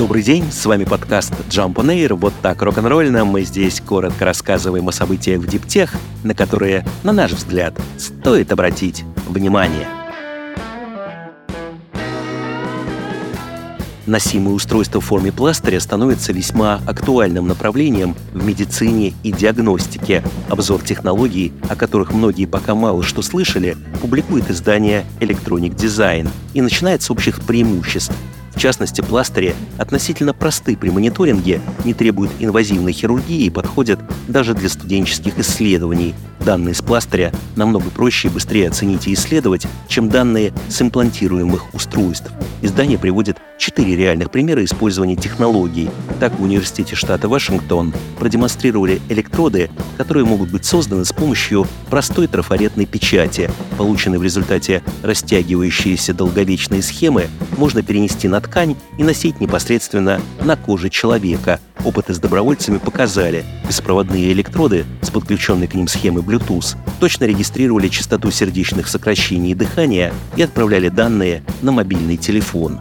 Добрый день, с вами подкаст Jump on Air. Вот так рок-н-ролльно мы здесь коротко рассказываем о событиях в диптех, на которые, на наш взгляд, стоит обратить внимание. Носимые устройства в форме пластыря становятся весьма актуальным направлением в медицине и диагностике. Обзор технологий, о которых многие пока мало что слышали, публикует издание Electronic Design и начинает с общих преимуществ частности, пластыри относительно просты при мониторинге, не требуют инвазивной хирургии и подходят даже для студенческих исследований. Данные с пластыря намного проще и быстрее оценить и исследовать, чем данные с имплантируемых устройств. Издание приводит четыре реальных примера использования технологий. Так, в Университете штата Вашингтон продемонстрировали электроды, которые могут быть созданы с помощью простой трафаретной печати. Полученные в результате растягивающиеся долговечные схемы можно перенести на ткань и носить непосредственно на коже человека. Опыты с добровольцами показали, беспроводные электроды с подключенной к ним схемой Bluetooth точно регистрировали частоту сердечных сокращений и дыхания и отправляли данные на мобильный телефон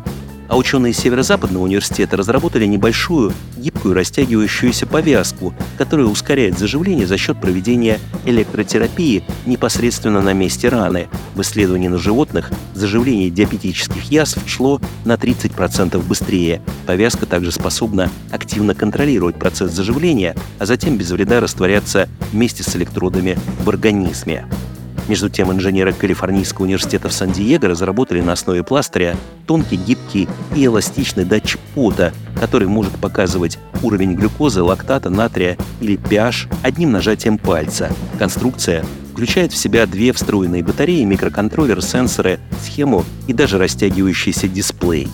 а ученые Северо-Западного университета разработали небольшую гибкую растягивающуюся повязку, которая ускоряет заживление за счет проведения электротерапии непосредственно на месте раны. В исследовании на животных заживление диабетических язв шло на 30% быстрее. Повязка также способна активно контролировать процесс заживления, а затем без вреда растворяться вместе с электродами в организме. Между тем, инженеры Калифорнийского университета в Сан-Диего разработали на основе пластыря тонкий, гибкий и эластичный датчик пота, который может показывать уровень глюкозы, лактата, натрия или pH одним нажатием пальца. Конструкция включает в себя две встроенные батареи, микроконтроллер, сенсоры, схему и даже растягивающийся дисплей.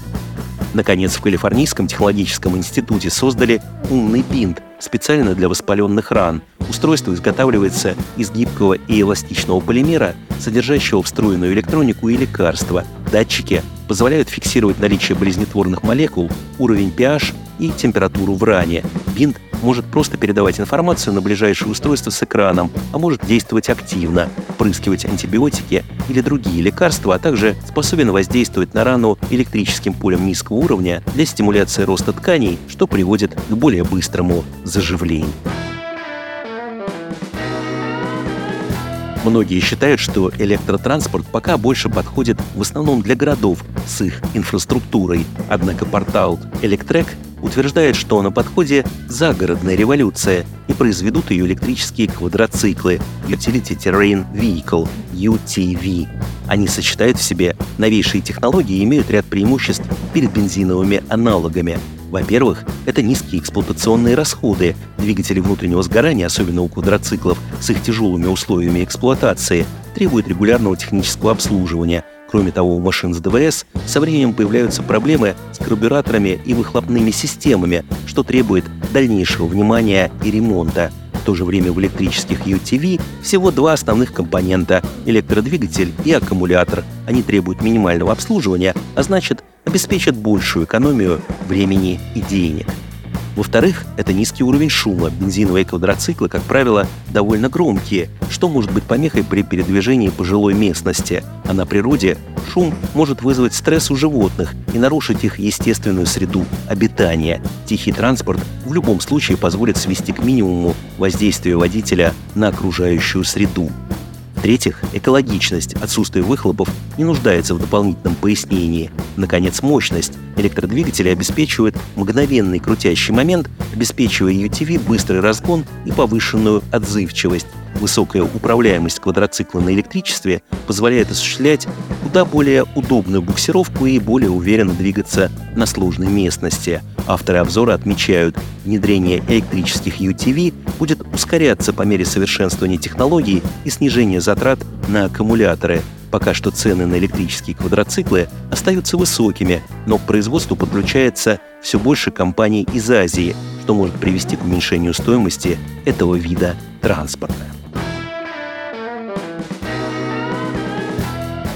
Наконец, в Калифорнийском технологическом институте создали умный бинт специально для воспаленных ран. Устройство изготавливается из гибкого и эластичного полимера, содержащего встроенную электронику и лекарства. Датчики позволяют фиксировать наличие болезнетворных молекул, уровень pH и температуру в ране. Бинт может просто передавать информацию на ближайшее устройство с экраном, а может действовать активно, впрыскивать антибиотики или другие лекарства, а также способен воздействовать на рану электрическим полем низкого уровня для стимуляции роста тканей, что приводит к более быстрому заживлению. Многие считают, что электротранспорт пока больше подходит в основном для городов с их инфраструктурой. Однако портал Electrek утверждает, что на подходе загородная революция и произведут ее электрические квадроциклы Utility Terrain Vehicle UTV. Они сочетают в себе новейшие технологии и имеют ряд преимуществ перед бензиновыми аналогами. Во-первых, это низкие эксплуатационные расходы. Двигатели внутреннего сгорания, особенно у квадроциклов с их тяжелыми условиями эксплуатации, требуют регулярного технического обслуживания – Кроме того, у машин с ДВС со временем появляются проблемы с карбюраторами и выхлопными системами, что требует дальнейшего внимания и ремонта. В то же время в электрических UTV всего два основных компонента – электродвигатель и аккумулятор. Они требуют минимального обслуживания, а значит, обеспечат большую экономию времени и денег. Во-вторых, это низкий уровень шума. Бензиновые квадроциклы, как правило, довольно громкие, что может быть помехой при передвижении по жилой местности. А на природе шум может вызвать стресс у животных и нарушить их естественную среду обитания. Тихий транспорт в любом случае позволит свести к минимуму воздействие водителя на окружающую среду. В-третьих, экологичность, отсутствие выхлопов не нуждается в дополнительном пояснении. Наконец, мощность. Электродвигатели обеспечивают мгновенный крутящий момент, обеспечивая UTV быстрый разгон и повышенную отзывчивость. Высокая управляемость квадроцикла на электричестве позволяет осуществлять куда более удобную буксировку и более уверенно двигаться на сложной местности. Авторы обзора отмечают, внедрение электрических UTV будет ускоряться по мере совершенствования технологий и снижения затрат на аккумуляторы. Пока что цены на электрические квадроциклы остаются высокими, но к производству подключается все больше компаний из Азии, что может привести к уменьшению стоимости этого вида транспорта.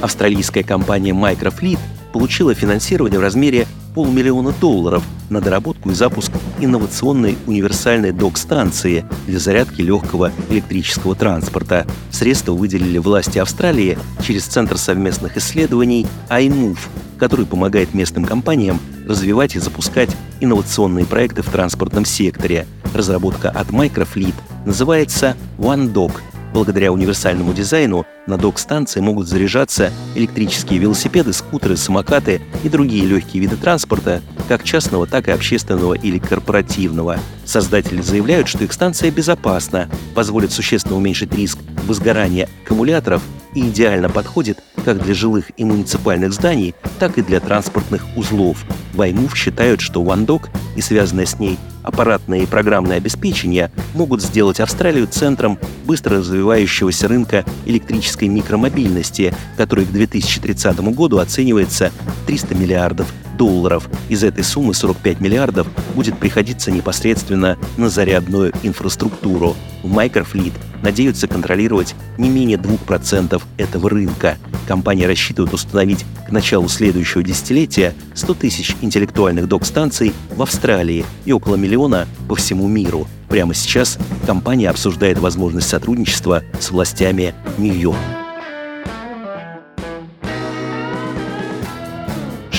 Австралийская компания Microfleet получила финансирование в размере полмиллиона долларов на доработку и запуск инновационной универсальной док-станции для зарядки легкого электрического транспорта. Средства выделили власти Австралии через Центр совместных исследований iMove, который помогает местным компаниям развивать и запускать инновационные проекты в транспортном секторе. Разработка от Microfleet называется OneDock – Благодаря универсальному дизайну на док-станции могут заряжаться электрические велосипеды, скутеры, самокаты и другие легкие виды транспорта, как частного, так и общественного или корпоративного. Создатели заявляют, что их станция безопасна, позволит существенно уменьшить риск возгорания аккумуляторов и идеально подходит как для жилых и муниципальных зданий, так и для транспортных узлов. Ваймув считают, что OneDock и связанное с ней аппаратное и программное обеспечение могут сделать Австралию центром быстро развивающегося рынка электрической микромобильности, который к 2030 году оценивается 300 миллиардов долларов. Из этой суммы 45 миллиардов будет приходиться непосредственно на зарядную инфраструктуру. В Microfleet надеются контролировать не менее 2% этого рынка. Компания рассчитывает установить к началу следующего десятилетия 100 тысяч интеллектуальных док-станций в Австралии и около миллиона по всему миру. Прямо сейчас компания обсуждает возможность сотрудничества с властями Нью-Йорка.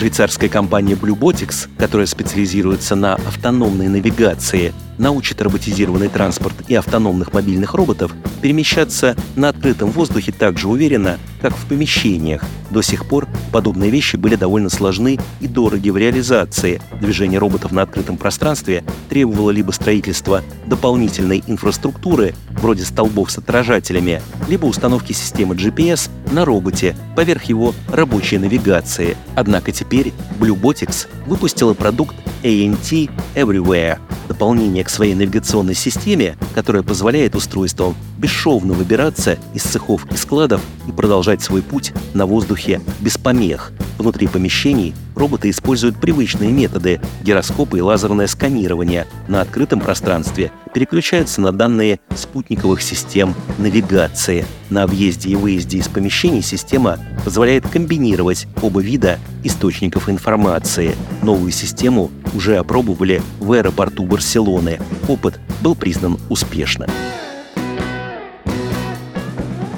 Швейцарская компания Bluebotics, которая специализируется на автономной навигации, научит роботизированный транспорт и автономных мобильных роботов перемещаться на открытом воздухе так же уверенно, как в помещениях. До сих пор подобные вещи были довольно сложны и дороги в реализации. Движение роботов на открытом пространстве требовало либо строительства дополнительной инфраструктуры, вроде столбов с отражателями, либо установки системы GPS на роботе поверх его рабочей навигации. Однако теперь Bluebotics выпустила продукт ANT Everywhere – дополнение к своей навигационной системе, которая позволяет устройствам бесшовно выбираться из цехов и складов и продолжать свой путь на воздухе без помех. Внутри помещений роботы используют привычные методы – гироскопы и лазерное сканирование. На открытом пространстве переключаются на данные спутниковых систем навигации. На въезде и выезде из помещений система позволяет комбинировать оба вида источников информации. Новую систему уже опробовали в аэропорту Барселоны. Опыт был признан успешным.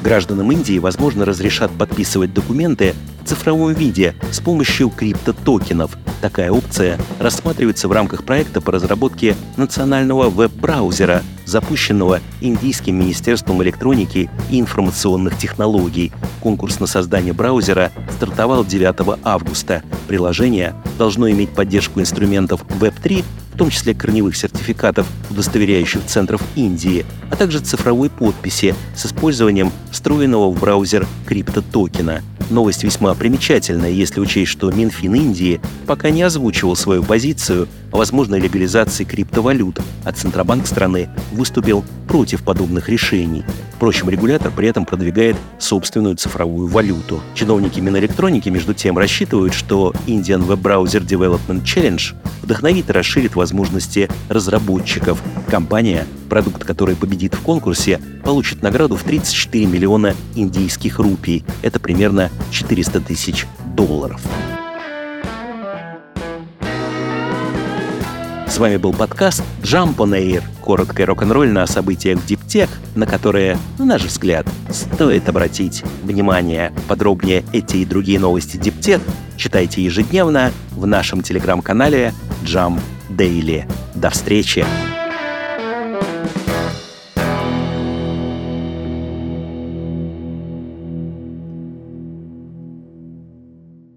Гражданам Индии, возможно, разрешат подписывать документы в цифровом виде с помощью криптотокенов. Такая опция рассматривается в рамках проекта по разработке национального веб-браузера, запущенного Индийским министерством электроники и информационных технологий. Конкурс на создание браузера стартовал 9 августа. Приложение должно иметь поддержку инструментов Web3 в том числе корневых сертификатов, удостоверяющих центров Индии, а также цифровой подписи с использованием встроенного в браузер криптотокена. Новость весьма примечательная, если учесть, что Минфин Индии пока не озвучивал свою позицию о возможной легализации криптовалют, а Центробанк страны выступил против подобных решений. Впрочем, регулятор при этом продвигает собственную цифровую валюту. Чиновники Минэлектроники, между тем, рассчитывают, что Indian Web Browser Development Challenge вдохновит и расширит возможности разработчиков. Компания, продукт которой победит в конкурсе, получит награду в 34 миллиона индийских рупий. Это примерно 400 тысяч долларов. С вами был подкаст Jump on Air. Короткое рок-н-ролльное о событиях в диптех, на которые, на наш взгляд, стоит обратить внимание. Подробнее эти и другие новости диптех читайте ежедневно в нашем телеграм-канале Jump Daily. До встречи!